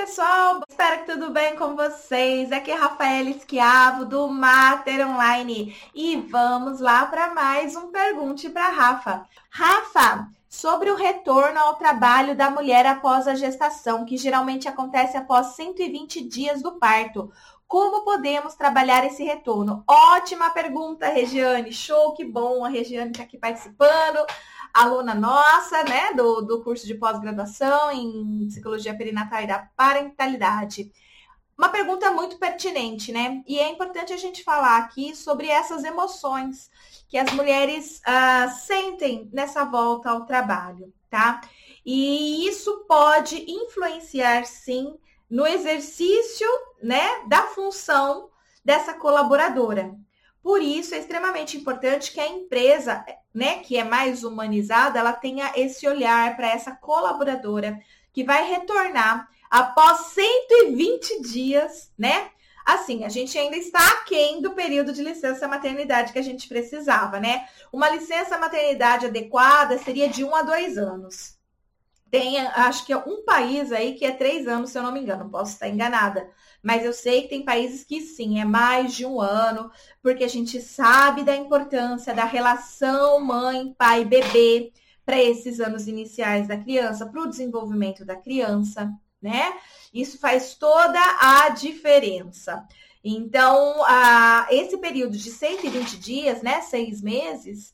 pessoal! Espero que tudo bem com vocês. Aqui é Rafael Esquiavo do Mater Online e vamos lá para mais um pergunte para Rafa. Rafa, sobre o retorno ao trabalho da mulher após a gestação, que geralmente acontece após 120 dias do parto. Como podemos trabalhar esse retorno? Ótima pergunta, Regiane. Show, que bom. A Regiane está aqui participando aluna nossa, né, do, do curso de pós-graduação em psicologia perinatal e da parentalidade. Uma pergunta muito pertinente, né? E é importante a gente falar aqui sobre essas emoções que as mulheres uh, sentem nessa volta ao trabalho, tá? E isso pode influenciar, sim, no exercício, né, da função dessa colaboradora. Por isso, é extremamente importante que a empresa, né, que é mais humanizada, ela tenha esse olhar para essa colaboradora que vai retornar após 120 dias, né? Assim, a gente ainda está aquém do período de licença maternidade que a gente precisava, né? Uma licença maternidade adequada seria de um a dois anos. Tem, acho que é um país aí que é três anos, se eu não me engano, posso estar enganada. Mas eu sei que tem países que sim, é mais de um ano, porque a gente sabe da importância da relação mãe, pai, bebê para esses anos iniciais da criança, para o desenvolvimento da criança, né? Isso faz toda a diferença. Então, a, esse período de 120 dias, né, seis meses,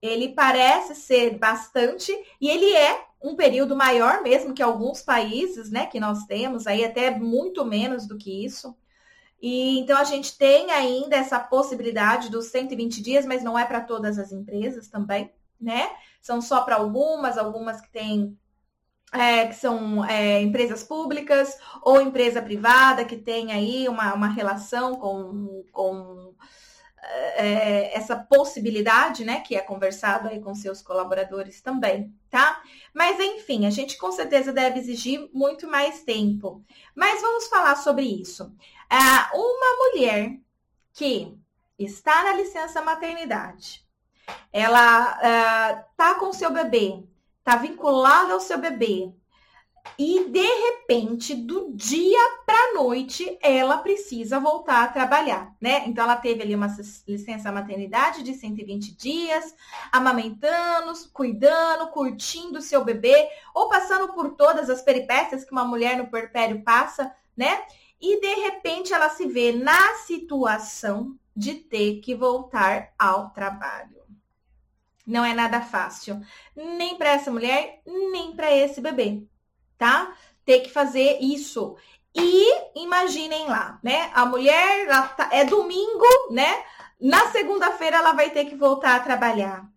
ele parece ser bastante e ele é um período maior mesmo que alguns países, né, que nós temos, aí até muito menos do que isso. E então a gente tem ainda essa possibilidade dos 120 dias, mas não é para todas as empresas também, né? São só para algumas, algumas que têm é, que são é, empresas públicas ou empresa privada que tem aí uma, uma relação com, com é, essa possibilidade, né, que é conversado aí com seus colaboradores também, tá? Mas enfim, a gente com certeza deve exigir muito mais tempo. Mas vamos falar sobre isso. Ah, uma mulher que está na licença maternidade, ela ah, tá com seu bebê, tá vinculada ao seu bebê, e de repente, do dia para noite, ela precisa voltar a trabalhar, né? Então ela teve ali uma licença maternidade de 120 dias, amamentando, cuidando, curtindo seu bebê, ou passando por todas as peripécias que uma mulher no puerpério passa, né? E de repente ela se vê na situação de ter que voltar ao trabalho. Não é nada fácil, nem para essa mulher, nem para esse bebê tá? Ter que fazer isso. E imaginem lá, né? A mulher tá, é domingo, né? Na segunda-feira ela vai ter que voltar a trabalhar.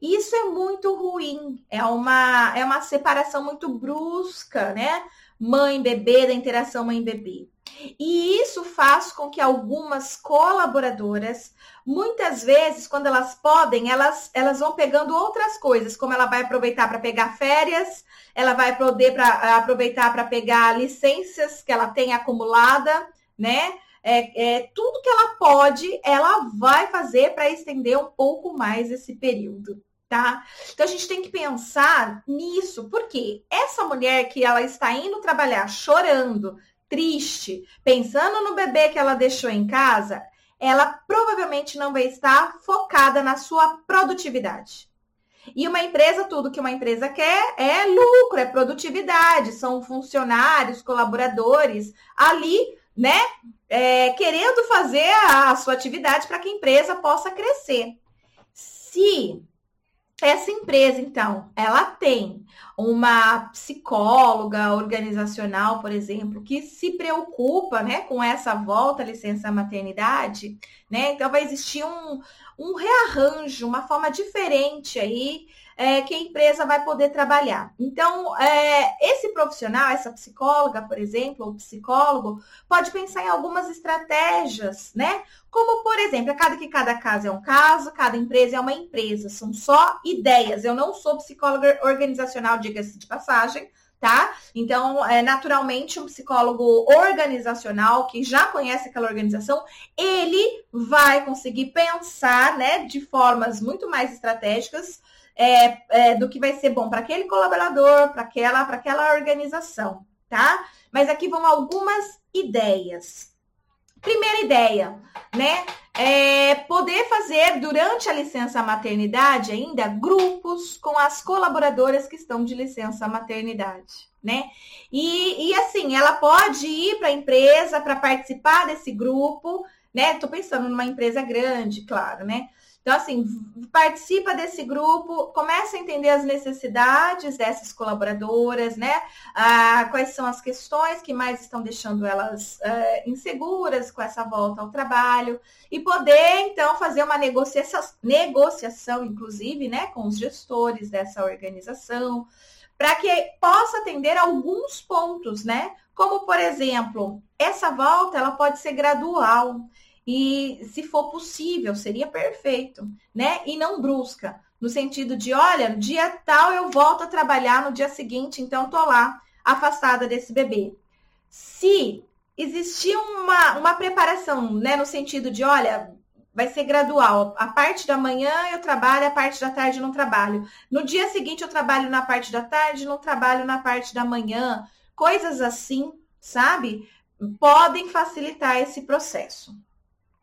Isso é muito ruim, é uma, é uma separação muito brusca, né? Mãe-bebê, da interação mãe-bebê. E isso faz com que algumas colaboradoras, muitas vezes, quando elas podem, elas, elas vão pegando outras coisas, como ela vai aproveitar para pegar férias, ela vai poder pra, aproveitar para pegar licenças que ela tem acumulada, né? É, é, tudo que ela pode, ela vai fazer para estender um pouco mais esse período, tá? Então a gente tem que pensar nisso, porque essa mulher que ela está indo trabalhar chorando, triste, pensando no bebê que ela deixou em casa, ela provavelmente não vai estar focada na sua produtividade. E uma empresa, tudo que uma empresa quer é lucro, é produtividade, são funcionários, colaboradores ali, né, é, querendo fazer a sua atividade para que a empresa possa crescer. Se essa empresa, então, ela tem uma psicóloga organizacional, por exemplo, que se preocupa, né, com essa volta à licença maternidade, né? Então vai existir um, um rearranjo, uma forma diferente aí é, que a empresa vai poder trabalhar. Então, é, esse profissional, essa psicóloga, por exemplo, ou psicólogo, pode pensar em algumas estratégias, né? Como, por exemplo, cada que cada caso é um caso, cada empresa é uma empresa, são só ideias. Eu não sou psicóloga organizacional, diga-se de passagem, tá? Então, é, naturalmente, um psicólogo organizacional que já conhece aquela organização, ele vai conseguir pensar, né, de formas muito mais estratégicas é, é, do que vai ser bom para aquele colaborador, para aquela, aquela organização, tá? mas aqui vão algumas ideias. Primeira ideia, né? É poder fazer durante a licença maternidade ainda grupos com as colaboradoras que estão de licença maternidade, né? E, e assim, ela pode ir para a empresa para participar desse grupo, né? Tô pensando numa empresa grande, claro, né? Então, assim, participa desse grupo, começa a entender as necessidades dessas colaboradoras, né? Ah, quais são as questões que mais estão deixando elas ah, inseguras com essa volta ao trabalho e poder, então, fazer uma negociação, negociação, inclusive, né, com os gestores dessa organização, para que possa atender alguns pontos, né? Como, por exemplo, essa volta ela pode ser gradual. E se for possível, seria perfeito, né? E não brusca, no sentido de, olha, dia tal eu volto a trabalhar, no dia seguinte, então tô lá, afastada desse bebê. Se existir uma, uma preparação, né, no sentido de, olha, vai ser gradual. A parte da manhã eu trabalho, a parte da tarde não trabalho. No dia seguinte eu trabalho na parte da tarde, não trabalho na parte da manhã. Coisas assim, sabe? Podem facilitar esse processo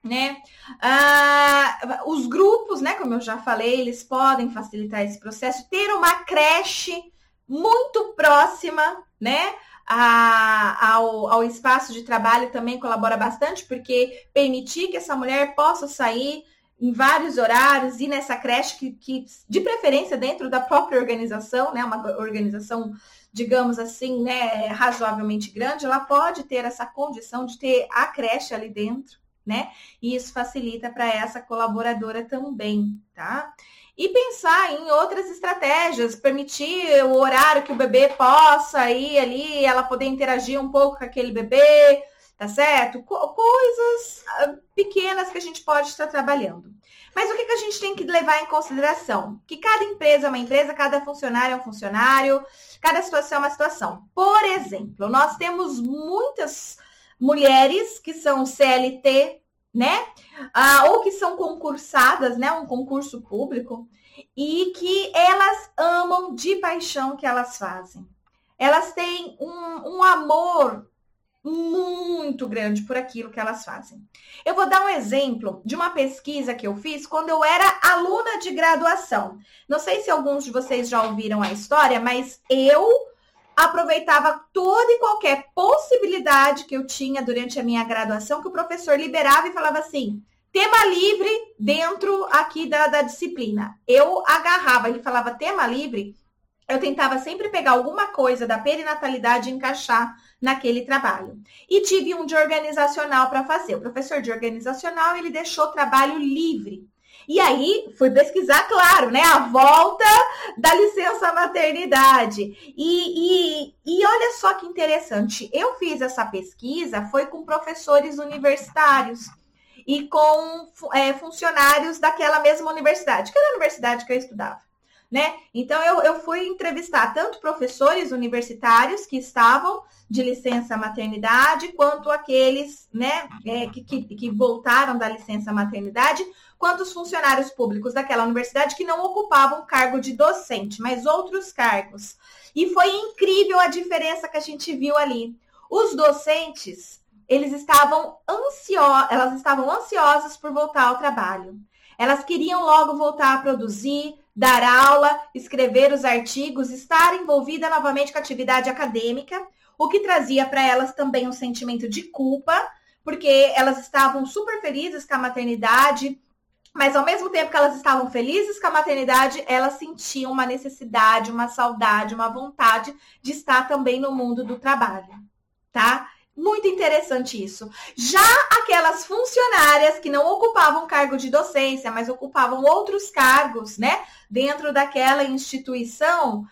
né? Ah, os grupos, né, como eu já falei, eles podem facilitar esse processo. Ter uma creche muito próxima, né? A, ao, ao espaço de trabalho também colabora bastante, porque permitir que essa mulher possa sair em vários horários e nessa creche que, que, de preferência dentro da própria organização, né, uma organização, digamos assim, né, razoavelmente grande, ela pode ter essa condição de ter a creche ali dentro, né? E isso facilita para essa colaboradora também, tá? E pensar em outras estratégias, permitir o horário que o bebê possa ir ali, ela poder interagir um pouco com aquele bebê, tá certo? Co coisas ah, pequenas que a gente pode estar trabalhando. Mas o que, que a gente tem que levar em consideração? Que cada empresa é uma empresa, cada funcionário é um funcionário, cada situação é uma situação. Por exemplo, nós temos muitas mulheres que são CLT, né? Ah, ou que são concursadas, né? Um concurso público, e que elas amam de paixão o que elas fazem. Elas têm um, um amor muito grande por aquilo que elas fazem. Eu vou dar um exemplo de uma pesquisa que eu fiz quando eu era aluna de graduação. Não sei se alguns de vocês já ouviram a história, mas eu aproveitava toda e qualquer possibilidade que eu tinha durante a minha graduação, que o professor liberava e falava assim: tema livre dentro aqui da, da disciplina. Eu agarrava, ele falava tema livre, eu tentava sempre pegar alguma coisa da perinatalidade e encaixar naquele trabalho. E tive um de organizacional para fazer. O professor de organizacional, ele deixou trabalho livre. E aí fui pesquisar, claro, né? A volta da licença maternidade. E, e, e olha só que interessante. Eu fiz essa pesquisa, foi com professores universitários e com é, funcionários daquela mesma universidade, que era a universidade que eu estudava. Né? Então eu, eu fui entrevistar tanto professores universitários que estavam de licença maternidade, quanto aqueles né, é, que, que, que voltaram da licença maternidade, quanto os funcionários públicos daquela universidade que não ocupavam cargo de docente, mas outros cargos. E foi incrível a diferença que a gente viu ali. Os docentes, eles estavam ansiosos, elas estavam ansiosas por voltar ao trabalho. Elas queriam logo voltar a produzir, dar aula, escrever os artigos, estar envolvida novamente com a atividade acadêmica, o que trazia para elas também um sentimento de culpa, porque elas estavam super felizes com a maternidade, mas ao mesmo tempo que elas estavam felizes com a maternidade, elas sentiam uma necessidade, uma saudade, uma vontade de estar também no mundo do trabalho, tá? Muito interessante isso. Já aquelas funcionárias que não ocupavam cargo de docência, mas ocupavam outros cargos, né, dentro daquela instituição,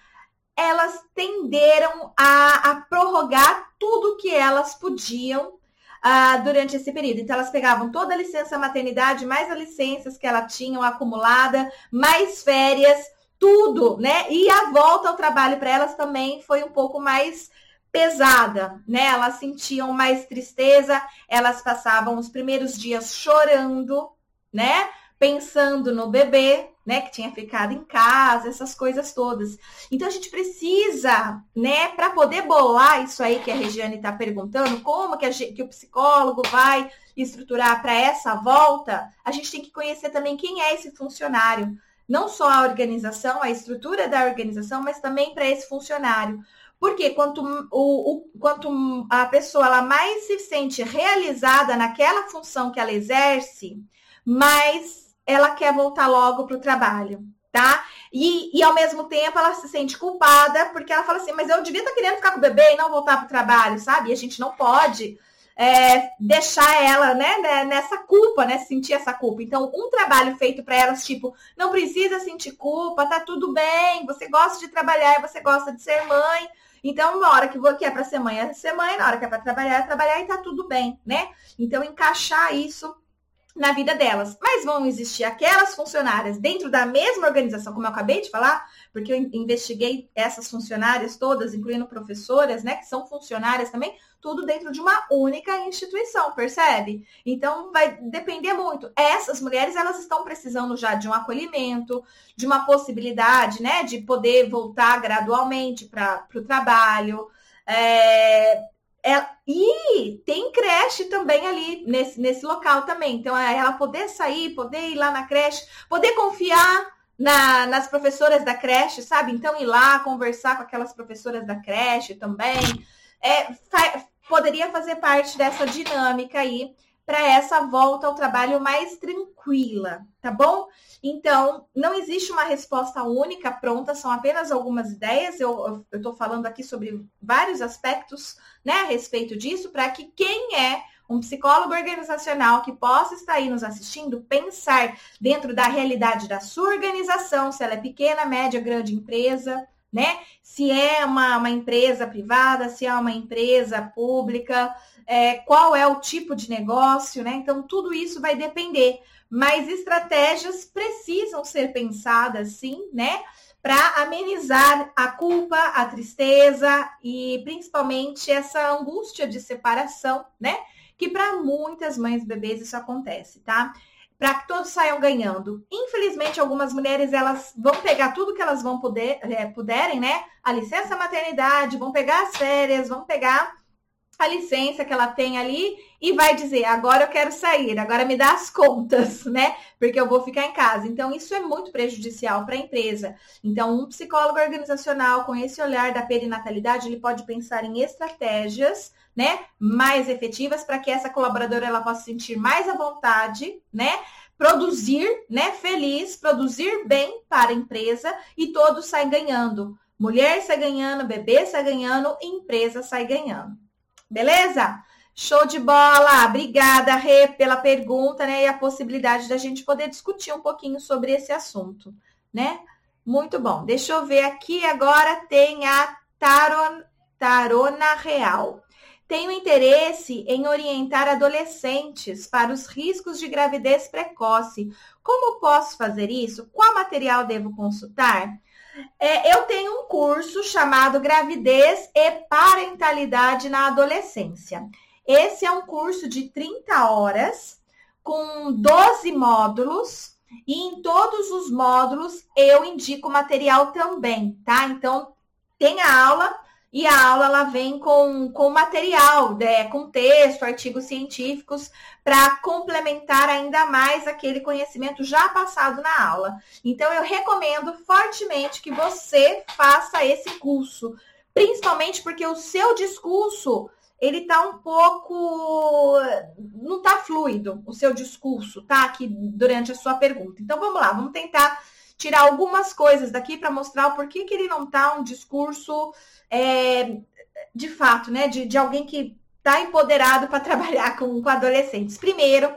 elas tenderam a, a prorrogar tudo que elas podiam uh, durante esse período. Então, elas pegavam toda a licença maternidade, mais as licenças que elas tinham acumulada, mais férias, tudo, né? E a volta ao trabalho para elas também foi um pouco mais pesada, né? Elas sentiam mais tristeza, elas passavam os primeiros dias chorando, né? Pensando no bebê, né, que tinha ficado em casa, essas coisas todas. Então a gente precisa, né, para poder bolar isso aí que a Regiane está perguntando, como que, a, que o psicólogo vai estruturar para essa volta, a gente tem que conhecer também quem é esse funcionário. Não só a organização, a estrutura da organização, mas também para esse funcionário. Porque quanto, o, o, quanto a pessoa ela mais se sente realizada naquela função que ela exerce, mais ela quer voltar logo para o trabalho, tá? E, e ao mesmo tempo ela se sente culpada porque ela fala assim, mas eu devia estar tá querendo ficar com o bebê e não voltar para o trabalho, sabe? E a gente não pode é, deixar ela né, né, nessa culpa, né? Sentir essa culpa. Então, um trabalho feito para elas, tipo, não precisa sentir culpa, tá tudo bem, você gosta de trabalhar, você gosta de ser mãe. Então, na hora que, vou, é para ser mãe, é ser mãe, na hora que é para trabalhar, é trabalhar e tá tudo bem, né? Então, encaixar isso na vida delas. Mas vão existir aquelas funcionárias dentro da mesma organização, como eu acabei de falar, porque eu investiguei essas funcionárias todas, incluindo professoras, né, que são funcionárias também, tudo dentro de uma única instituição, percebe? Então vai depender muito. Essas mulheres, elas estão precisando já de um acolhimento, de uma possibilidade, né, de poder voltar gradualmente para o trabalho. É, é, e tem creche também ali nesse, nesse local também. Então, é ela poder sair, poder ir lá na creche, poder confiar na, nas professoras da creche, sabe? Então, ir lá conversar com aquelas professoras da creche também. É, fa poderia fazer parte dessa dinâmica aí para essa volta ao trabalho mais tranquila, tá bom? Então, não existe uma resposta única pronta, são apenas algumas ideias. Eu estou falando aqui sobre vários aspectos né, a respeito disso, para que quem é um psicólogo organizacional que possa estar aí nos assistindo, pensar dentro da realidade da sua organização, se ela é pequena, média, grande empresa, né? Se é uma, uma empresa privada, se é uma empresa pública, é, qual é o tipo de negócio, né? Então, tudo isso vai depender. Mas estratégias precisam ser pensadas, sim, né? Para amenizar a culpa, a tristeza e principalmente essa angústia de separação, né? Que para muitas mães e bebês isso acontece, tá? Para que todos saiam ganhando. Infelizmente, algumas mulheres elas vão pegar tudo que elas vão poder, é, puderem, né? A licença maternidade, vão pegar as férias, vão pegar a licença que ela tem ali e vai dizer, agora eu quero sair, agora me dá as contas, né? Porque eu vou ficar em casa. Então, isso é muito prejudicial para a empresa. Então, um psicólogo organizacional com esse olhar da perinatalidade, ele pode pensar em estratégias, né, mais efetivas para que essa colaboradora ela possa sentir mais à vontade, né? Produzir, né, feliz, produzir bem para a empresa e todos saem ganhando. Mulher sai ganhando, bebê sai ganhando, empresa sai ganhando. Beleza? Show de bola! Obrigada, Rê, pela pergunta, né? E a possibilidade da gente poder discutir um pouquinho sobre esse assunto, né? Muito bom. Deixa eu ver aqui. Agora tem a Taron, Tarona Real. Tenho interesse em orientar adolescentes para os riscos de gravidez precoce. Como posso fazer isso? Qual material devo consultar? É, eu tenho um curso chamado Gravidez e Parentalidade na Adolescência. Esse é um curso de 30 horas, com 12 módulos, e em todos os módulos eu indico material também, tá? Então, tem a aula e a aula ela vem com, com material, né, com texto, artigos científicos, para complementar ainda mais aquele conhecimento já passado na aula. Então, eu recomendo fortemente que você faça esse curso, principalmente porque o seu discurso ele está um pouco. não está fluido, o seu discurso, tá? Aqui durante a sua pergunta. Então, vamos lá, vamos tentar tirar algumas coisas daqui para mostrar o porquê que ele não está um discurso é, de fato, né, de, de alguém que está empoderado para trabalhar com, com adolescentes. Primeiro,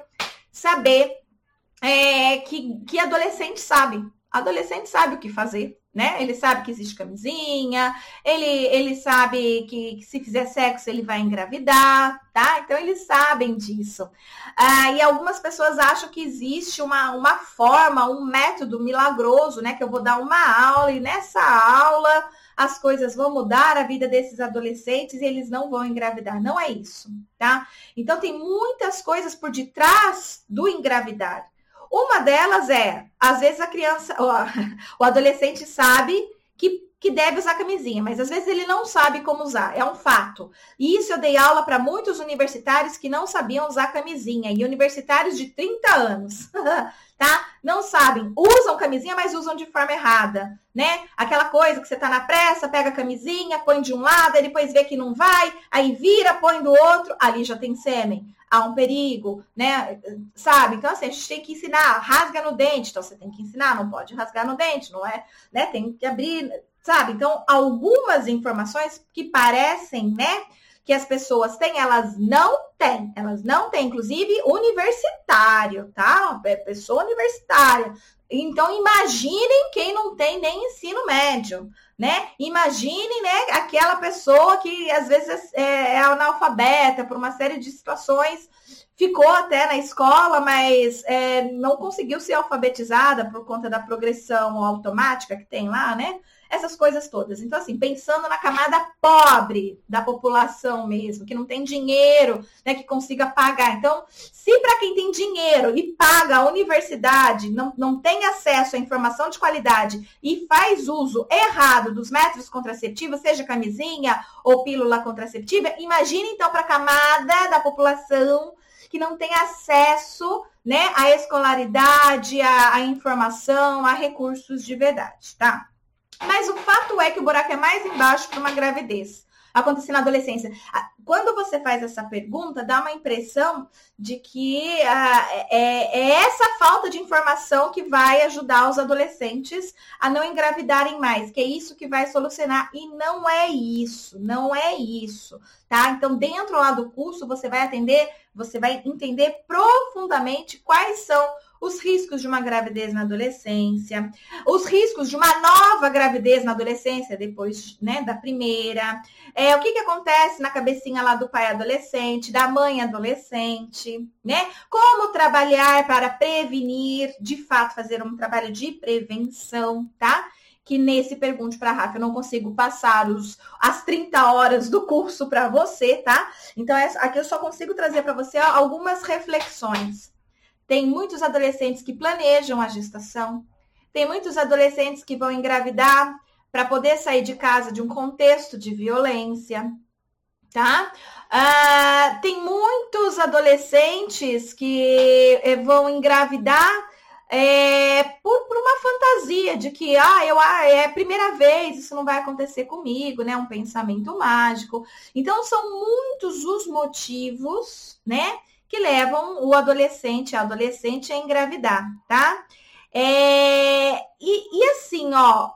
saber é, que, que adolescente sabe. Adolescente sabe o que fazer, né? Ele sabe que existe camisinha, ele, ele sabe que, que se fizer sexo ele vai engravidar, tá? Então eles sabem disso. Ah, e algumas pessoas acham que existe uma, uma forma, um método milagroso, né? Que eu vou dar uma aula e nessa aula as coisas vão mudar a vida desses adolescentes e eles não vão engravidar. Não é isso, tá? Então tem muitas coisas por detrás do engravidar. Uma delas é, às vezes a criança, o adolescente sabe que que deve usar camisinha, mas às vezes ele não sabe como usar, é um fato. E isso eu dei aula para muitos universitários que não sabiam usar camisinha, e universitários de 30 anos, tá? Não sabem, usam camisinha, mas usam de forma errada, né? Aquela coisa que você tá na pressa, pega a camisinha, põe de um lado, aí depois vê que não vai, aí vira, põe do outro, ali já tem sêmen. Há um perigo, né? Sabe? Então, assim, a gente tem que ensinar, rasga no dente, então você tem que ensinar, não pode rasgar no dente, não é? Né? Tem que abrir, sabe? Então, algumas informações que parecem, né? Que as pessoas têm, elas não têm. Elas não têm, inclusive, universitário, tá? É pessoa universitária. Então, imaginem quem não tem nem ensino médio, né? Imaginem, né, aquela pessoa que às vezes é, é analfabeta por uma série de situações, ficou até na escola, mas é, não conseguiu ser alfabetizada por conta da progressão automática que tem lá, né? Essas coisas todas. Então, assim, pensando na camada pobre da população mesmo, que não tem dinheiro, né, que consiga pagar. Então, se para quem tem dinheiro e paga a universidade, não, não tem acesso à informação de qualidade e faz uso errado dos métodos contraceptivos, seja camisinha ou pílula contraceptiva, imagine então para a camada da população que não tem acesso né, à escolaridade, à, à informação, a recursos de verdade, tá? Mas o fato é que o buraco é mais embaixo para uma gravidez acontecer na adolescência. Quando você faz essa pergunta, dá uma impressão de que ah, é, é, essa falta de informação que vai ajudar os adolescentes a não engravidarem mais, que é isso que vai solucionar. E não é isso, não é isso, tá? Então, dentro lá do curso, você vai atender, você vai entender profundamente quais são os riscos de uma gravidez na adolescência, os riscos de uma nova gravidez na adolescência, depois né, da primeira, é, o que, que acontece na cabecinha lá do pai adolescente, da mãe adolescente, né? Como trabalhar para prevenir, de fato, fazer um trabalho de prevenção, tá? que nesse Pergunte para a Rafa eu não consigo passar os, as 30 horas do curso para você, tá? Então, aqui eu só consigo trazer para você algumas reflexões. Tem muitos adolescentes que planejam a gestação. Tem muitos adolescentes que vão engravidar para poder sair de casa de um contexto de violência, tá? Ah, tem muitos adolescentes que eh, vão engravidar é, por, por, uma fantasia de que ah, eu, ah, é a primeira vez, isso não vai acontecer comigo, né? Um pensamento mágico. Então, são muitos os motivos, né? Que levam o adolescente, a adolescente a engravidar, tá? É, e, e, assim, ó,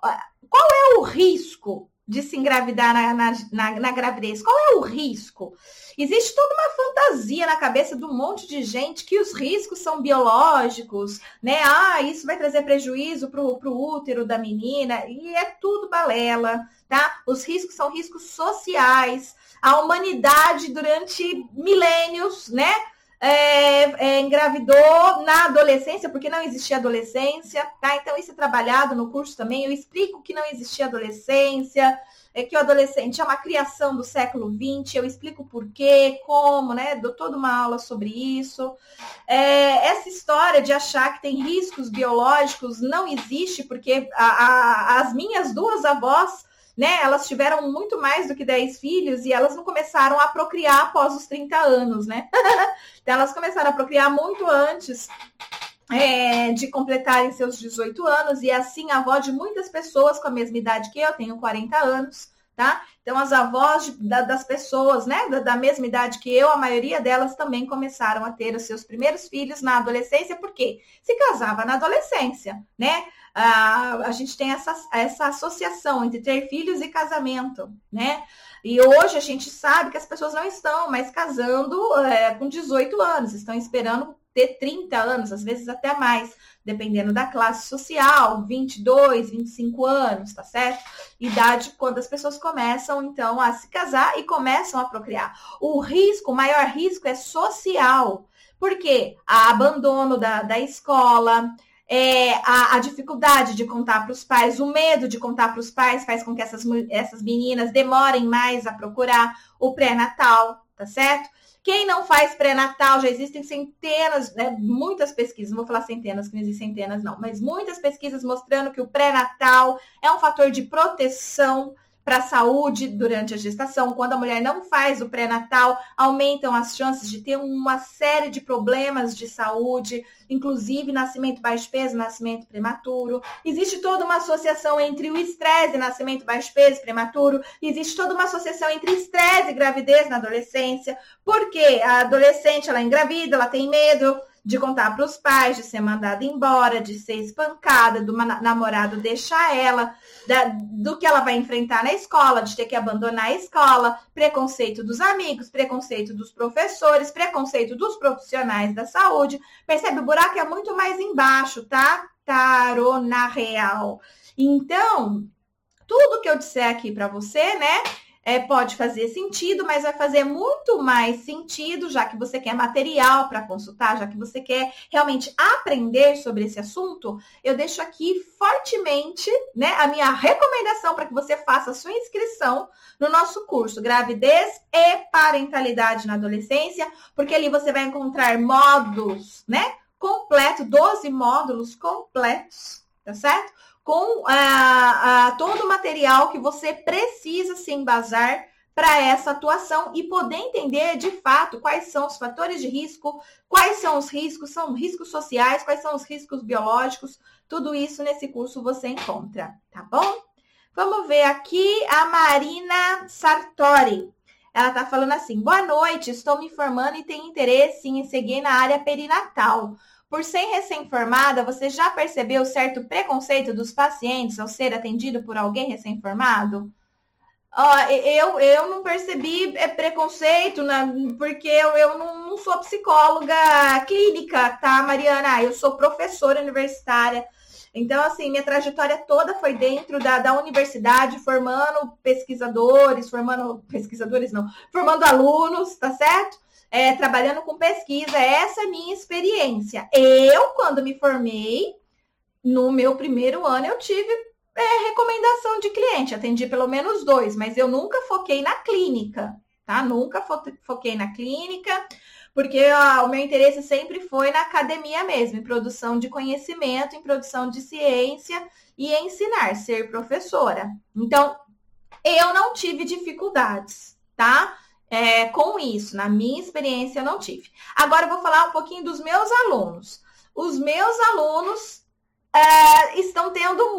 qual é o risco de se engravidar na, na, na, na, gravidez? Qual é o risco? Existe toda uma fantasia na cabeça de um monte de gente que os riscos são biológicos, né? Ah, isso vai trazer prejuízo para o útero da menina, e é tudo balela, tá? Os riscos são riscos sociais. A humanidade, durante milênios, né? É, é, engravidou na adolescência, porque não existia adolescência, tá? Então, isso é trabalhado no curso também. Eu explico que não existia adolescência, é que o adolescente é uma criação do século XX, eu explico por quê, como, né? Dou toda uma aula sobre isso. É, essa história de achar que tem riscos biológicos não existe, porque a, a, as minhas duas avós né? Elas tiveram muito mais do que 10 filhos e elas não começaram a procriar após os 30 anos, né? então elas começaram a procriar muito antes é, de completarem seus 18 anos, e assim a avó de muitas pessoas com a mesma idade que eu, tenho 40 anos, tá? Então as avós de, da, das pessoas, né, da, da, mesma idade que eu, a maioria delas também começaram a ter os seus primeiros filhos na adolescência, porque se casava na adolescência, né? A gente tem essa, essa associação entre ter filhos e casamento, né? E hoje a gente sabe que as pessoas não estão mais casando é, com 18 anos, estão esperando ter 30 anos, às vezes até mais, dependendo da classe social, 22, 25 anos, tá certo? Idade quando as pessoas começam, então, a se casar e começam a procriar. O risco, o maior risco é social, porque a abandono da, da escola, é, a, a, dificuldade de contar para os pais, o medo de contar para os pais faz com que essas, essas meninas demorem mais a procurar o pré-natal, tá certo? Quem não faz pré-natal, já existem centenas, né, muitas pesquisas, vou falar centenas, que não existem centenas não, mas muitas pesquisas mostrando que o pré-natal é um fator de proteção para a saúde durante a gestação. Quando a mulher não faz o pré-natal, aumentam as chances de ter uma série de problemas de saúde, inclusive nascimento baixo peso, nascimento prematuro. Existe toda uma associação entre o estresse e nascimento baixo peso prematuro. Existe toda uma associação entre estresse e gravidez na adolescência, porque a adolescente ela engravida, ela tem medo, de contar para os pais, de ser mandada embora, de ser espancada, do namorado deixar ela, da, do que ela vai enfrentar na escola, de ter que abandonar a escola, preconceito dos amigos, preconceito dos professores, preconceito dos profissionais da saúde. Percebe? O buraco é muito mais embaixo, tá? Tarô na real. Então, tudo que eu disser aqui para você, né? É, pode fazer sentido, mas vai fazer muito mais sentido, já que você quer material para consultar, já que você quer realmente aprender sobre esse assunto, eu deixo aqui fortemente né, a minha recomendação para que você faça a sua inscrição no nosso curso Gravidez e Parentalidade na Adolescência, porque ali você vai encontrar módulos, né? Completo, 12 módulos completos, tá certo? Com todo o material que você precisa se embasar para essa atuação e poder entender de fato quais são os fatores de risco, quais são os riscos, são riscos sociais, quais são os riscos biológicos, tudo isso nesse curso você encontra, tá bom? Vamos ver aqui a Marina Sartori. Ela está falando assim: boa noite, estou me formando e tenho interesse em seguir na área perinatal. Por ser recém-formada, você já percebeu certo preconceito dos pacientes ao ser atendido por alguém recém-formado? Eu, eu não percebi é, preconceito, né, porque eu, eu não, não, sou psicóloga clínica, tá, Mariana? Eu sou professora universitária. Então, assim, minha trajetória toda foi dentro da, da universidade, formando pesquisadores, formando pesquisadores não, formando alunos, tá certo? É, trabalhando com pesquisa. Essa é a minha experiência. Eu, quando me formei, no meu primeiro ano, eu tive é, recomendação de cliente. Atendi pelo menos dois, mas eu nunca foquei na clínica, tá? Nunca fo foquei na clínica, porque ó, o meu interesse sempre foi na academia mesmo, em produção de conhecimento, em produção de ciência e ensinar, ser professora. Então, eu não tive dificuldades, tá? É, com isso. Na minha experiência, eu não tive. Agora, eu vou falar um pouquinho dos meus alunos. Os meus alunos é, estão tendo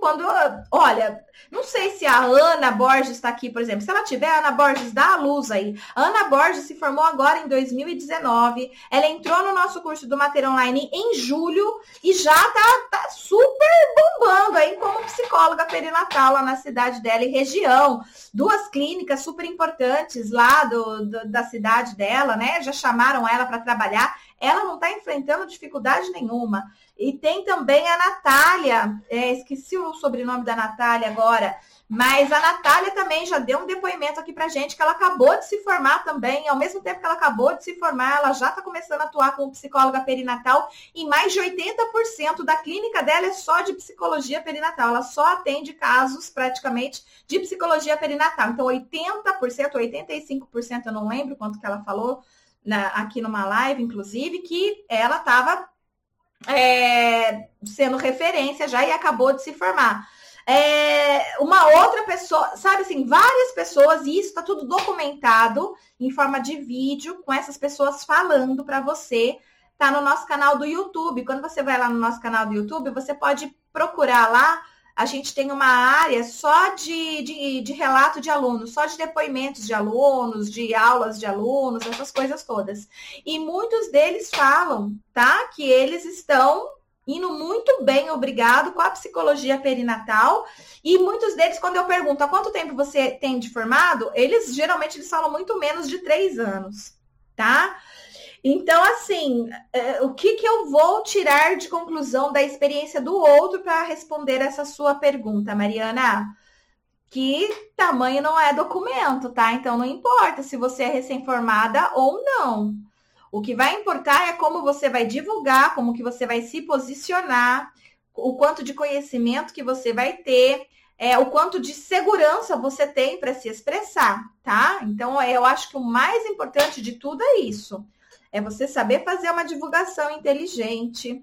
quando, olha, não sei se a Ana Borges está aqui, por exemplo. Se ela tiver, Ana Borges dá a luz aí. Ana Borges se formou agora em 2019. Ela entrou no nosso curso do Mater Online em julho e já tá, tá super bombando aí como psicóloga perinatal lá na cidade dela e região. Duas clínicas super importantes lá do, do da cidade dela, né? Já chamaram ela para trabalhar ela não está enfrentando dificuldade nenhuma. E tem também a Natália, é, esqueci o sobrenome da Natália agora, mas a Natália também já deu um depoimento aqui para gente que ela acabou de se formar também. Ao mesmo tempo que ela acabou de se formar, ela já está começando a atuar como psicóloga perinatal e mais de 80% da clínica dela é só de psicologia perinatal. Ela só atende casos praticamente de psicologia perinatal. Então, 80%, 85%, eu não lembro quanto que ela falou, na, aqui numa live, inclusive, que ela estava é, sendo referência já e acabou de se formar. É, uma outra pessoa, sabe assim, várias pessoas, e isso está tudo documentado em forma de vídeo, com essas pessoas falando para você. Tá no nosso canal do YouTube. Quando você vai lá no nosso canal do YouTube, você pode procurar lá a gente tem uma área só de, de, de, relato de alunos, só de depoimentos de alunos, de aulas de alunos, essas coisas todas. E muitos deles falam, tá? Que eles estão indo muito bem, obrigado, com a psicologia perinatal. E muitos deles, quando eu pergunto há quanto tempo você tem de formado, eles geralmente eles falam muito menos de três anos, tá? Então, assim, é, o que, que eu vou tirar de conclusão da experiência do outro para responder essa sua pergunta, Mariana? Que tamanho não é documento, tá? Então, não importa se você é recém-formada ou não. O que vai importar é como você vai divulgar, como que você vai se posicionar, o quanto de conhecimento que você vai ter, é, o quanto de segurança você tem para se expressar, tá? Então, eu acho que o mais importante de tudo é isso. É você saber fazer uma divulgação inteligente,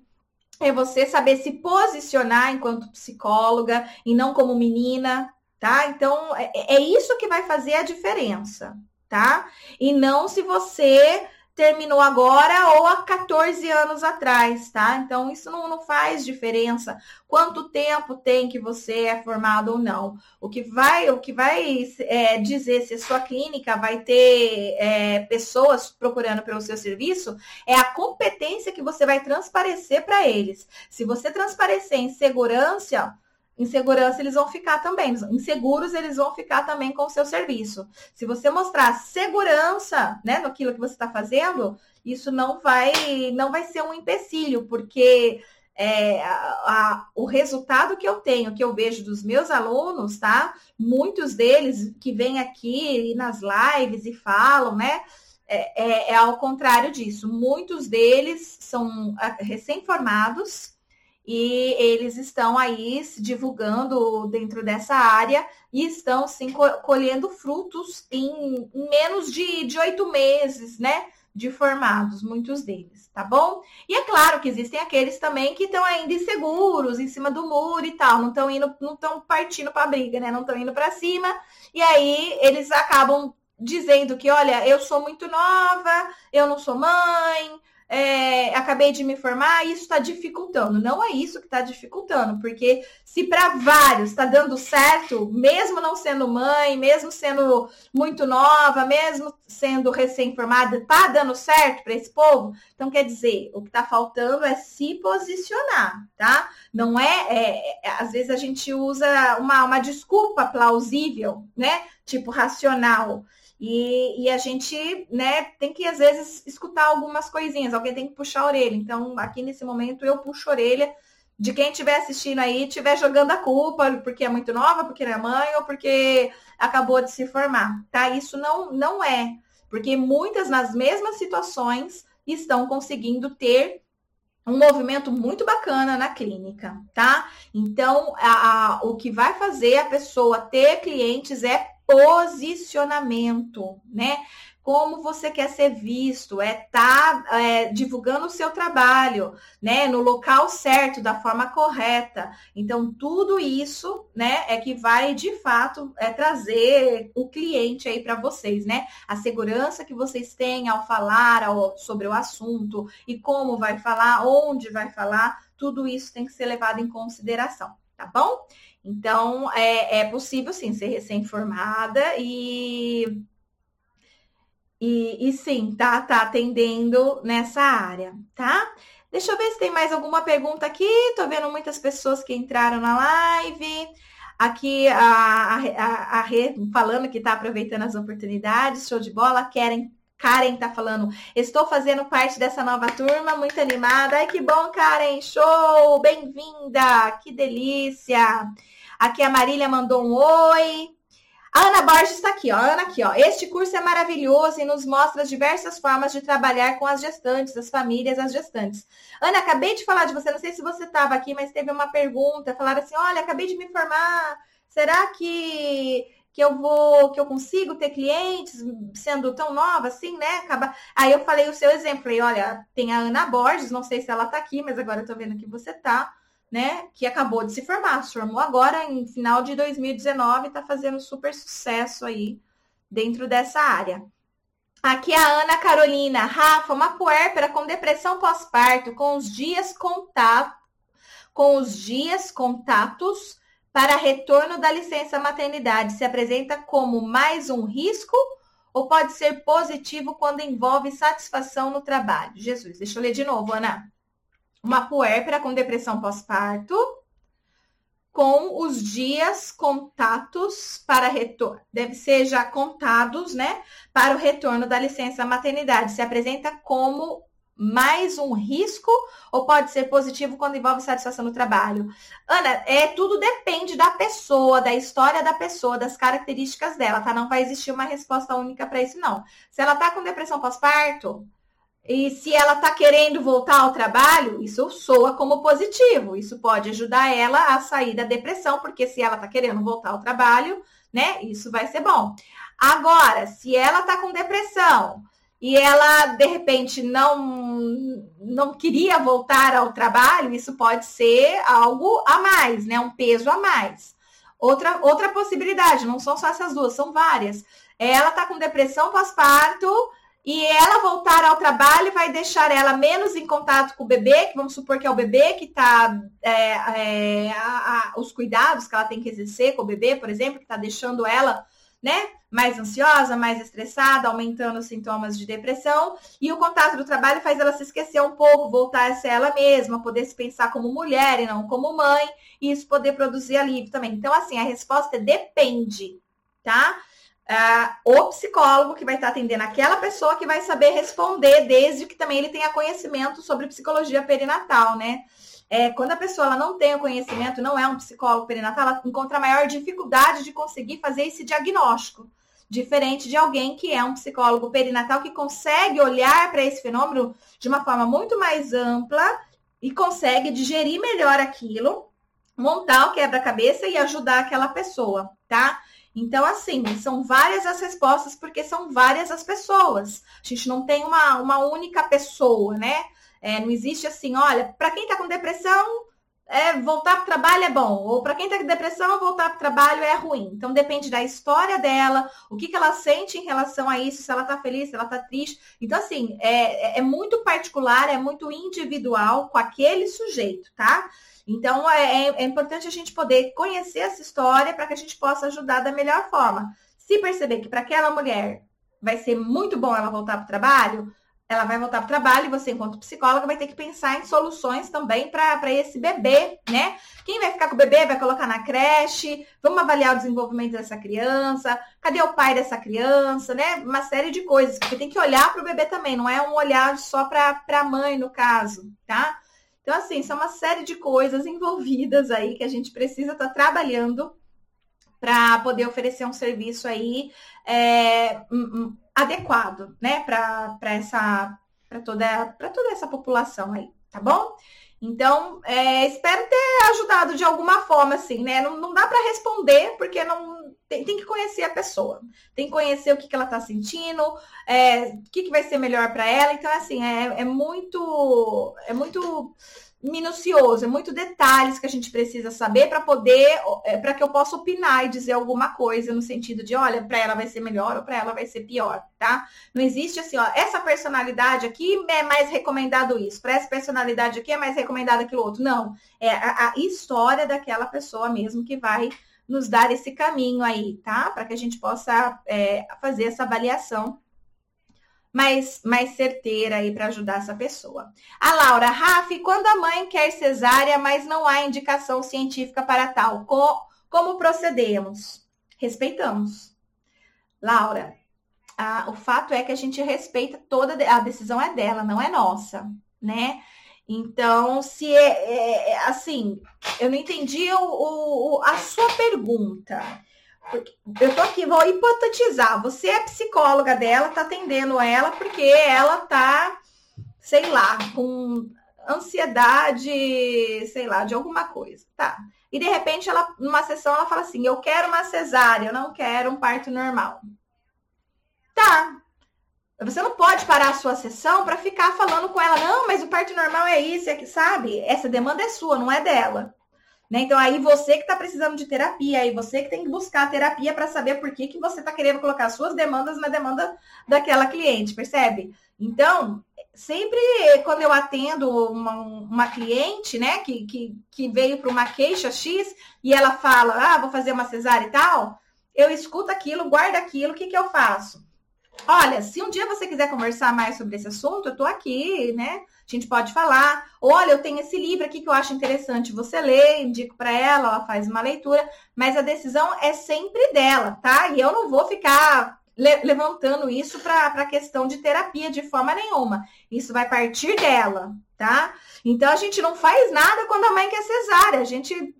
é você saber se posicionar enquanto psicóloga e não como menina, tá? Então, é, é isso que vai fazer a diferença, tá? E não se você terminou agora ou há 14 anos atrás, tá? Então, isso não, não faz diferença quanto tempo tem que você é formado ou não. O que vai, o que vai é, dizer se a sua clínica vai ter é, pessoas procurando pelo seu serviço é a competência que você vai transparecer para eles. Se você transparecer em segurança, insegurança eles vão ficar também. Inseguros eles vão ficar também com o seu serviço. Se você mostrar segurança, né, no que você está fazendo, isso não vai, não vai ser um empecilho, porque é, a, a, o resultado que eu tenho, que eu vejo dos meus alunos, tá? Muitos deles que vêm aqui nas lives e falam, né? É, é, é ao contrário disso. Muitos deles são ah, recém-formados, e eles estão aí se divulgando dentro dessa área e estão sim colhendo frutos em, menos de oito meses, né? De formados, muitos deles, tá bom? E é claro que existem aqueles também que estão ainda inseguros, em cima do muro e tal, não estão indo, não estão partindo para a briga, né? Não estão indo para cima, e aí eles acabam dizendo que, olha, eu sou muito nova, eu não sou mãe, é, acabei de me formar, isso está dificultando. Não é isso que está dificultando, porque se para vários está dando certo, mesmo não sendo mãe, mesmo sendo muito nova, mesmo sendo recém-formada, está dando certo para esse povo, então quer dizer, o que está faltando é se posicionar, tá? Não é, é, é, às vezes a gente usa uma, uma desculpa plausível, né? Tipo racional. E, e, a gente, né, tem que às vezes escutar algumas coisinhas, alguém tem que puxar a orelha. Então, aqui nesse momento, eu puxo a orelha de quem estiver assistindo aí, estiver jogando a culpa porque é muito nova, porque não é mãe ou porque acabou de se formar, tá? Isso não, não é, porque muitas nas mesmas situações estão conseguindo ter um movimento muito bacana na clínica, tá? Então, a, a, o que vai fazer a pessoa ter clientes é posicionamento, né? Como você quer ser visto, é tá, é, divulgando o seu trabalho, né? No local certo, da forma correta. Então, tudo isso, né, é que vai de fato é, trazer o cliente aí para vocês, né? A segurança que vocês têm ao falar ao, sobre o assunto e como vai falar, onde vai falar, tudo isso tem que ser levado em consideração, tá bom? Então, é, é possível sim ser recém-formada e, e, e sim, tá, tá atendendo nessa área, tá? Deixa eu ver se tem mais alguma pergunta aqui. Tô vendo muitas pessoas que entraram na live. Aqui a, a, a, Rê falando que está aproveitando as oportunidades, show de bola. Querem Karen tá falando, estou fazendo parte dessa nova turma, muito animada. Ai, que bom, Karen, show! Bem-vinda! Que delícia! Aqui a Marília mandou um oi. A Ana Borges está aqui, ó. Ana aqui, ó. Este curso é maravilhoso e nos mostra as diversas formas de trabalhar com as gestantes, as famílias, as gestantes. Ana, acabei de falar de você, não sei se você estava aqui, mas teve uma pergunta. Falaram assim: olha, acabei de me formar. Será que que eu vou, que eu consigo ter clientes sendo tão nova assim, né? Acaba... Aí eu falei o seu exemplo, falei, olha, tem a Ana Borges, não sei se ela tá aqui, mas agora eu tô vendo que você tá, né? Que acabou de se formar, se formou agora em final de 2019, tá fazendo super sucesso aí dentro dessa área. Aqui a Ana Carolina, Rafa, uma puérpera com depressão pós-parto, com os dias contato, com os dias contatos para retorno da licença maternidade se apresenta como mais um risco ou pode ser positivo quando envolve satisfação no trabalho? Jesus, deixa eu ler de novo, Ana. Uma puérpera com depressão pós-parto, com os dias contatos para retorno, deve ser já contados, né, para o retorno da licença maternidade. Se apresenta como mais um risco ou pode ser positivo quando envolve satisfação no trabalho? Ana, é tudo depende da pessoa, da história da pessoa, das características dela, tá? Não vai existir uma resposta única para isso não. Se ela tá com depressão pós-parto, E se ela está querendo voltar ao trabalho, isso soa como positivo. Isso pode ajudar ela a sair da depressão, porque se ela está querendo voltar ao trabalho, né, isso vai ser bom. Agora, se ela está com depressão e ela de repente não não queria voltar ao trabalho, isso pode ser algo a mais, né, um peso a mais. Outra outra possibilidade, não são só essas duas, são várias. Ela está com depressão pós-parto e ela voltar ao trabalho vai deixar ela menos em contato com o bebê, que vamos supor que é o bebê que está é, é, os cuidados que ela tem que exercer com o bebê, por exemplo, que está deixando ela né, mais ansiosa, mais estressada, aumentando os sintomas de depressão. E o contato do trabalho faz ela se esquecer um pouco, voltar a ser ela mesma, poder se pensar como mulher e não como mãe, e isso poder produzir alívio também. Então, assim, a resposta é depende, tá? Uh, o psicólogo que vai estar atendendo aquela pessoa que vai saber responder, desde que também ele tenha conhecimento sobre psicologia perinatal, né? É, quando a pessoa não tem o conhecimento, não é um psicólogo perinatal, ela encontra maior dificuldade de conseguir fazer esse diagnóstico. Diferente de alguém que é um psicólogo perinatal que consegue olhar para esse fenômeno de uma forma muito mais ampla e consegue digerir melhor aquilo, montar o quebra-cabeça e ajudar aquela pessoa, tá? Então, assim, são várias as respostas, porque são várias as pessoas. A gente não tem uma, uma única pessoa, né? É, não existe assim, olha, para quem está com depressão, é, voltar para o trabalho é bom, ou para quem está com depressão, voltar para o trabalho é ruim. Então depende da história dela, o que, que ela sente em relação a isso, se ela está feliz, se ela está triste. Então, assim, é, é muito particular, é muito individual com aquele sujeito, tá? Então, é, é, é importante a gente poder conhecer essa história para que a gente possa ajudar da melhor forma. Se perceber que para aquela mulher vai ser muito bom ela voltar para o trabalho, ela vai voltar para o trabalho e você, enquanto psicóloga, vai ter que pensar em soluções também para esse bebê, né? Quem vai ficar com o bebê vai colocar na creche, vamos avaliar o desenvolvimento dessa criança, cadê o pai dessa criança, né? Uma série de coisas, porque tem que olhar para o bebê também, não é um olhar só para a mãe, no caso, tá? Então, assim, são uma série de coisas envolvidas aí que a gente precisa estar tá trabalhando para poder oferecer um serviço aí é, adequado, né, para essa para toda para toda essa população aí, tá bom? Então, é, espero ter ajudado de alguma forma, assim, né? Não, não dá para responder, porque não tem, tem, que conhecer a pessoa, tem que conhecer o que, que ela está sentindo, é, o que, que vai ser melhor para ela. Então, assim, é, é muito, é muito minucioso, é muito detalhes que a gente precisa saber para poder, é, para que eu possa opinar e dizer alguma coisa no sentido de, olha, para ela vai ser melhor ou para ela vai ser pior, tá? Não existe assim, ó, essa personalidade aqui é mais recomendado isso, para essa personalidade aqui é mais recomendado aquilo outro. Não, é a, a história daquela pessoa mesmo que vai nos dar esse caminho aí, tá? Para que a gente possa é, fazer essa avaliação mais, mais certeira aí para ajudar essa pessoa. A Laura, Raf, quando a mãe quer cesárea, mas não há indicação científica para tal, co como procedemos? Respeitamos. Laura, a, o fato é que a gente respeita toda a decisão é dela, não é nossa, né? Então, se é, é, é assim, eu não entendi o, o, a sua pergunta. Eu tô aqui, vou hipotetizar. Você é psicóloga dela, tá atendendo ela porque ela tá, sei lá, com ansiedade, sei lá, de alguma coisa, tá? E de repente ela, numa sessão, ela fala assim: "Eu quero uma cesárea, eu não quero um parto normal". Tá. Você não pode parar a sua sessão para ficar falando com ela: "Não, mas o parto normal é isso, é que sabe? Essa demanda é sua, não é dela". Né? Então, aí você que está precisando de terapia, aí você que tem que buscar terapia para saber por que, que você está querendo colocar suas demandas na demanda daquela cliente, percebe? Então, sempre quando eu atendo uma, uma cliente, né, que, que, que veio para uma queixa X e ela fala, ah, vou fazer uma cesárea e tal, eu escuto aquilo, guardo aquilo, o que, que eu faço? Olha, se um dia você quiser conversar mais sobre esse assunto, eu estou aqui, né? A gente pode falar. Olha, eu tenho esse livro aqui que eu acho interessante você ler, indico para ela, ela faz uma leitura, mas a decisão é sempre dela, tá? E eu não vou ficar le levantando isso para a questão de terapia de forma nenhuma. Isso vai partir dela, tá? Então a gente não faz nada quando a mãe quer cesárea. A gente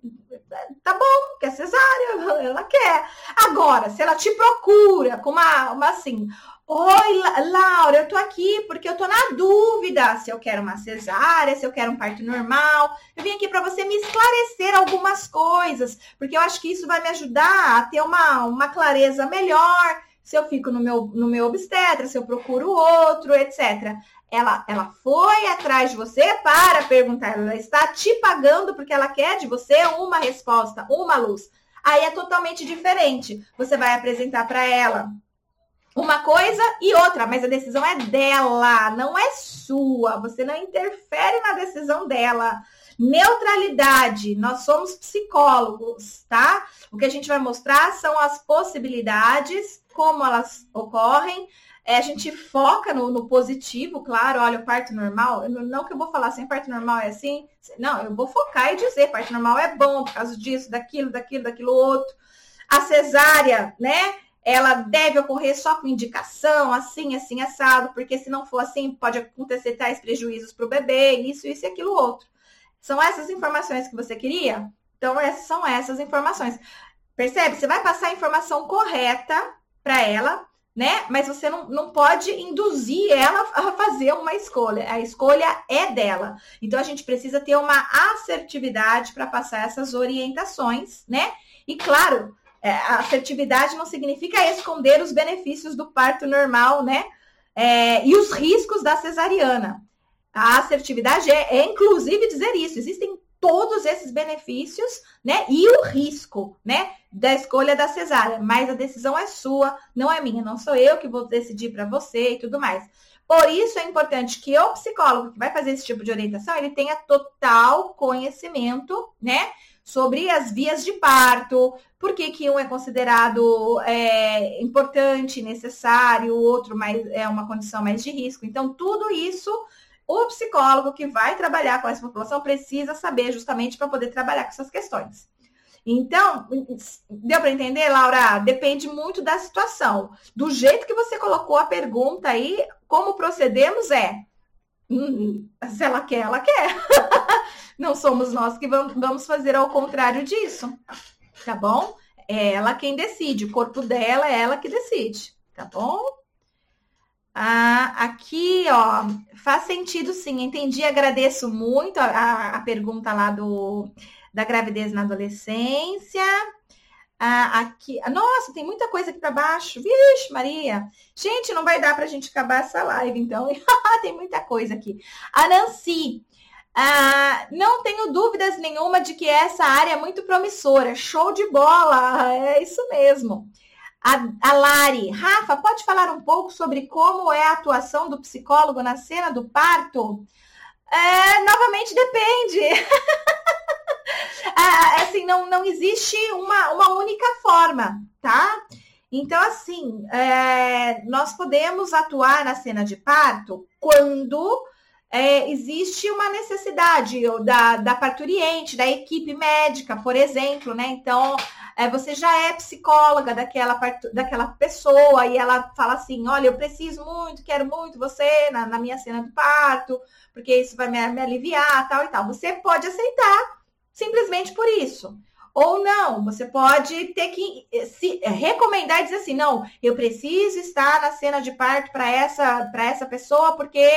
tá bom, quer cesárea, ela quer. Agora, se ela te procura com uma, uma assim, Oi, Laura, eu tô aqui porque eu tô na dúvida se eu quero uma cesárea, se eu quero um parto normal. Eu vim aqui para você me esclarecer algumas coisas, porque eu acho que isso vai me ajudar a ter uma, uma clareza melhor, se eu fico no meu, no meu obstetra, se eu procuro outro, etc. Ela, ela foi atrás de você para perguntar, ela está te pagando porque ela quer de você uma resposta, uma luz. Aí é totalmente diferente. Você vai apresentar para ela uma coisa e outra, mas a decisão é dela, não é sua. Você não interfere na decisão dela. Neutralidade, nós somos psicólogos, tá? O que a gente vai mostrar são as possibilidades, como elas ocorrem. É, a gente foca no, no, positivo, claro, olha, o parto normal, não que eu vou falar assim, parto normal é assim, não, eu vou focar e dizer, parto normal é bom por causa disso, daquilo, daquilo, daquilo outro. A cesárea, né? ela deve ocorrer só com indicação, assim, assim, assado, porque se não for assim, pode acontecer tais prejuízos para o bebê, isso, isso e aquilo outro. São essas informações que você queria? Então, essas são essas informações. Percebe? Você vai passar a informação correta para ela, né? Mas você não, não pode induzir ela a fazer uma escolha. A escolha é dela. Então, a gente precisa ter uma assertividade para passar essas orientações, né? E claro, é, a assertividade não significa esconder os benefícios do parto normal, né? É, e os riscos da cesariana. A assertividade é, é, inclusive, dizer isso. Existem todos esses benefícios, né? E o risco, né? Da escolha da cesárea. Mas a decisão é sua, não é minha. Não sou eu que vou decidir para você e tudo mais. Por isso é importante que o psicólogo que vai fazer esse tipo de orientação, ele tenha total conhecimento, né? sobre as vias de parto, por que, que um é considerado é, importante, necessário, o outro mais, é uma condição mais de risco. Então, tudo isso o psicólogo que vai trabalhar com essa população precisa saber justamente para poder trabalhar com essas questões. Então, deu para entender, Laura? Depende muito da situação. Do jeito que você colocou a pergunta aí, como procedemos é. Hum, se ela quer, ela quer. Não somos nós que vamos fazer ao contrário disso, tá bom? É ela quem decide, o corpo dela é ela que decide, tá bom? Ah, aqui, ó, faz sentido sim, entendi, agradeço muito a, a, a pergunta lá do, da gravidez na adolescência. Ah, aqui, nossa, tem muita coisa aqui para baixo. Vixe, Maria. Gente, não vai dar para a gente acabar essa live, então. tem muita coisa aqui. A Nancy, ah, não tenho dúvidas nenhuma de que essa área é muito promissora. Show de bola! É isso mesmo. A, a Lari, Rafa, pode falar um pouco sobre como é a atuação do psicólogo na cena do parto? É, novamente depende. ah, assim, não, não existe uma, uma única forma, tá? Então, assim, é, nós podemos atuar na cena de parto quando é, existe uma necessidade da, da parturiente, da equipe médica, por exemplo, né? Então, é, você já é psicóloga daquela, daquela pessoa e ela fala assim: olha, eu preciso muito, quero muito você na, na minha cena do parto, porque isso vai me, me aliviar, tal e tal. Você pode aceitar simplesmente por isso. Ou não, você pode ter que se recomendar e dizer assim: não, eu preciso estar na cena de parto para essa, essa pessoa, porque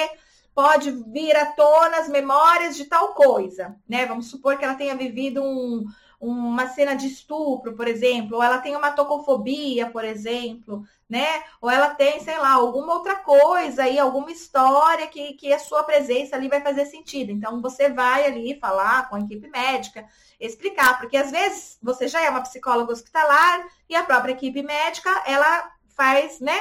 pode vir à tona as memórias de tal coisa, né? Vamos supor que ela tenha vivido um, uma cena de estupro, por exemplo, ou ela tem uma tocofobia, por exemplo, né? Ou ela tem, sei lá, alguma outra coisa aí, alguma história que, que a sua presença ali vai fazer sentido. Então, você vai ali falar com a equipe médica, explicar, porque às vezes você já é uma psicóloga hospitalar e a própria equipe médica, ela faz, né?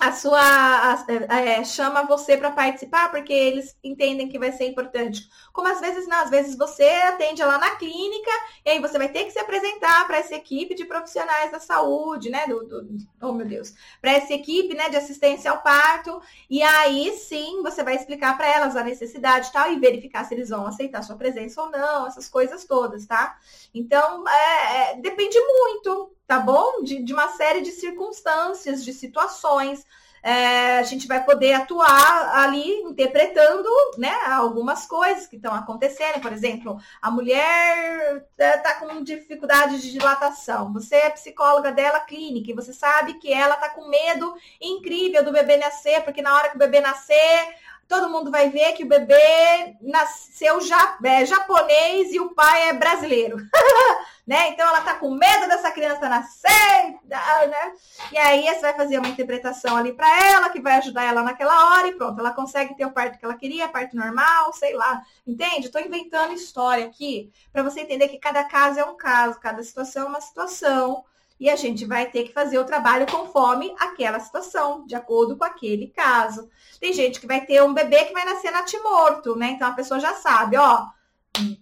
A sua a, é, chama você para participar porque eles entendem que vai ser importante. Como às vezes não, às vezes você atende lá na clínica e aí você vai ter que se apresentar para essa equipe de profissionais da saúde, né? Do, do oh meu Deus, para essa equipe, né, de assistência ao parto e aí sim você vai explicar para elas a necessidade e tal e verificar se eles vão aceitar sua presença ou não, essas coisas todas, tá? Então é, é, depende muito tá bom? De, de uma série de circunstâncias, de situações. é, a gente vai poder atuar ali interpretando né, algumas coisas que estão acontecendo. Por exemplo, a mulher está com dificuldade de dilatação. Você é psicóloga dela clínica e você sabe que ela está com medo incrível do bebê nascer, porque na hora que o bebê nascer, todo mundo vai ver que o bebê nasceu é, japonês e o pai é brasileiro. né? Então ela tá com medo dessa criança nascer, né? E aí você vai fazer uma interpretação ali para ela, que vai ajudar ela naquela hora e pronto, ela consegue ter o parto que ela queria, parto normal, sei lá. Entende? Estou inventando história aqui para você entender que cada caso é um caso, cada situação é uma situação e a gente vai ter que fazer o trabalho conforme aquela situação, de acordo com aquele caso. Tem gente que vai ter um bebê que vai nascer natimorto, né? Então a pessoa já sabe, ó,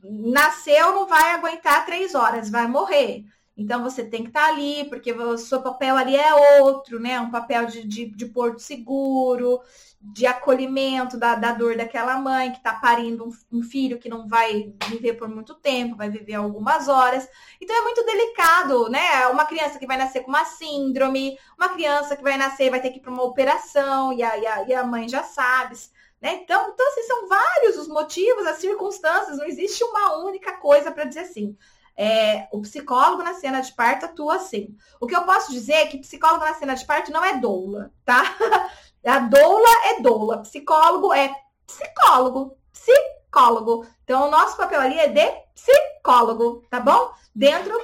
nasceu, não vai aguentar três horas, vai morrer. Então você tem que estar tá ali, porque o seu papel ali é outro, né? Um papel de, de, de porto seguro, de acolhimento da, da dor daquela mãe que está parindo um, um, filho que não vai viver por muito tempo, vai viver algumas horas. Então é muito delicado, né? Uma criança que vai nascer com uma síndrome, uma criança que vai nascer vai ter que ir para uma operação, e a, e a, e a mãe já sabe. Né? Então, então, assim, são vários os motivos, as circunstâncias, não existe uma única coisa para dizer assim. É, o psicólogo na cena de parto atua assim. O que eu posso dizer é que psicólogo na cena de parto não é doula, tá? A doula é doula, psicólogo é psicólogo, psicólogo. Então, o nosso papel ali é de psicólogo, tá bom? Dentro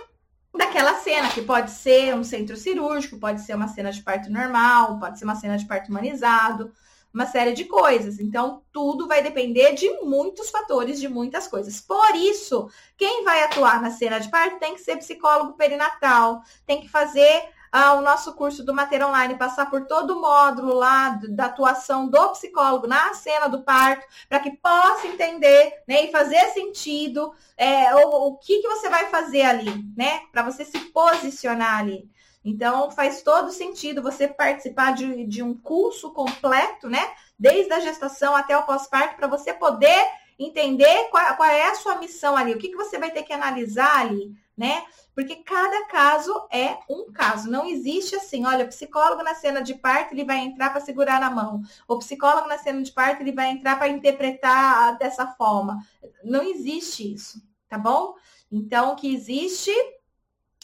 daquela cena, que pode ser um centro cirúrgico, pode ser uma cena de parto normal, pode ser uma cena de parto humanizado, uma série de coisas. Então, tudo vai depender de muitos fatores, de muitas coisas. Por isso, quem vai atuar na cena de parto tem que ser psicólogo perinatal, tem que fazer ah, o nosso curso do Mater Online, passar por todo o módulo lá da atuação do psicólogo na cena do parto, para que possa entender né, e fazer sentido é, o, o que, que você vai fazer ali, né? Para você se posicionar ali. Então, faz todo sentido você participar de, de um curso completo, né? Desde a gestação até o pós-parto, para você poder entender qual, qual, é a sua missão ali, o que, que você vai ter que analisar ali, né? Porque cada caso é um caso. Não existe assim, olha, o psicólogo na cena de parto, ele vai entrar para segurar na mão. O psicólogo na cena de parto, ele vai entrar para interpretar dessa forma. Não existe isso, tá bom? Então, o que existe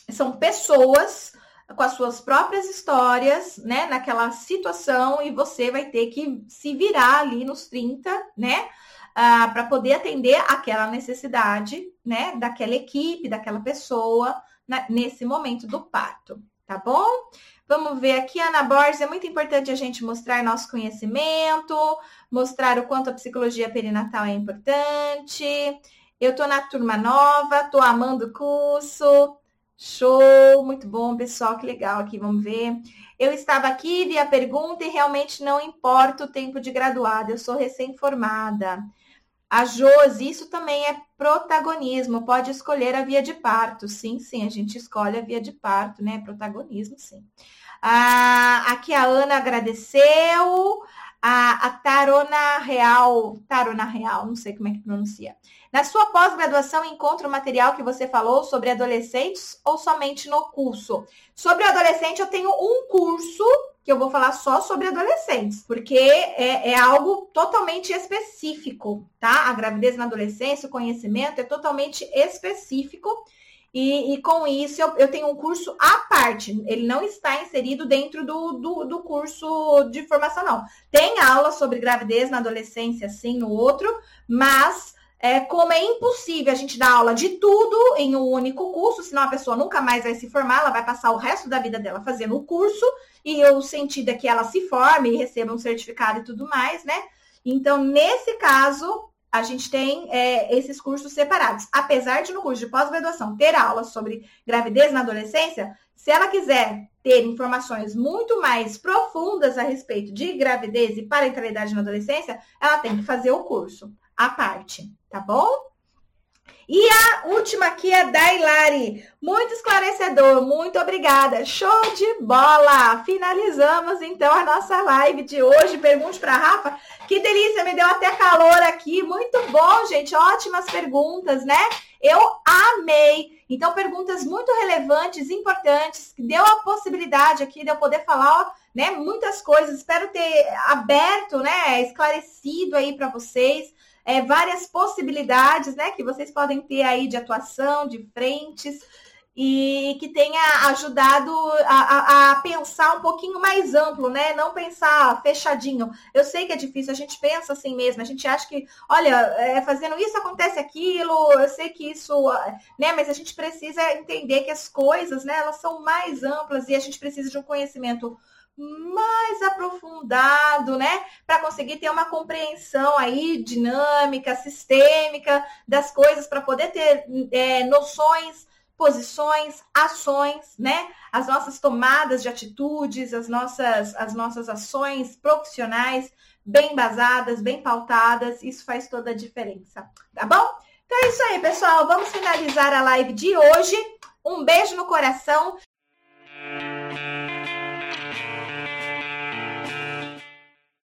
são pessoas com as suas próprias histórias, né, naquela situação e você vai ter que se virar ali nos 30, né, uh, para poder atender aquela necessidade, né, daquela equipe, daquela pessoa na, nesse momento do parto, tá bom? Vamos ver aqui, Ana Borges, é muito importante a gente mostrar nosso conhecimento, mostrar o quanto a psicologia perinatal é importante. Eu tô na turma nova, tô amando o curso, Show, muito bom, pessoal, que legal aqui, vamos ver. Eu estava aqui, vi a pergunta e realmente não importa o tempo de graduada, eu sou recém-formada. A Josi, isso também é protagonismo, pode escolher a via de parto. Sim, sim, a gente escolhe a via de parto, né? Protagonismo, sim. Ah, aqui a Ana agradeceu. A, a Tarona Real, Tarona Real, não sei como é que pronuncia. Na sua pós-graduação, encontra o material que você falou sobre adolescentes ou somente no curso? Sobre adolescente, eu tenho um curso que eu vou falar só sobre adolescentes, porque é, é algo totalmente específico, tá? A gravidez na adolescência, o conhecimento é totalmente específico. E, e, com isso eu, eu, tenho um curso à parte. Ele não está inserido dentro do, do, do, curso de formação, não. Tem aula sobre gravidez na adolescência, sim, no outro, mas é, como é impossível a gente dar aula de tudo em um único curso, senão a pessoa nunca mais vai se formar, ela vai passar o resto da vida dela fazendo o curso, e o sentido é que ela se forme e receba um certificado e tudo mais, né? Então, nesse caso, a gente tem é, esses cursos separados. Apesar de no curso de pós-graduação ter aula sobre gravidez na adolescência, se ela quiser ter informações muito mais profundas a respeito de gravidez e parentalidade na adolescência, ela tem que fazer o curso à parte, tá bom? E a última aqui é da Hilari. Muito esclarecedor, muito obrigada. Show de bola! Finalizamos então a nossa live de hoje. Pergunte para Rafa. Que delícia, me deu até calor aqui. Muito bom, gente. Ótimas perguntas, né? Eu amei. Então, perguntas muito relevantes, importantes, que deu a possibilidade aqui de eu poder falar né? Muitas coisas. Espero ter aberto, né? Esclarecido aí para vocês é, várias possibilidades, né? Que vocês podem ter aí de atuação, de frentes e que tenha ajudado a, a, a, pensar um pouquinho mais amplo, né? Não pensar fechadinho. Eu sei que é difícil, a gente pensa assim mesmo, a gente acha que, olha, é, fazendo isso acontece aquilo, eu sei que isso, né? Mas a gente precisa entender que as coisas, né, elas são mais amplas e a gente precisa de um conhecimento mais aprofundado, né, para conseguir ter uma compreensão aí dinâmica, sistêmica das coisas, para poder ter é, noções posições, ações, né? As nossas tomadas de atitudes, as nossas, as nossas ações profissionais bem basadas, bem pautadas, isso faz toda a diferença, tá bom? Então é isso aí, pessoal. Vamos finalizar a live de hoje. Um beijo no coração.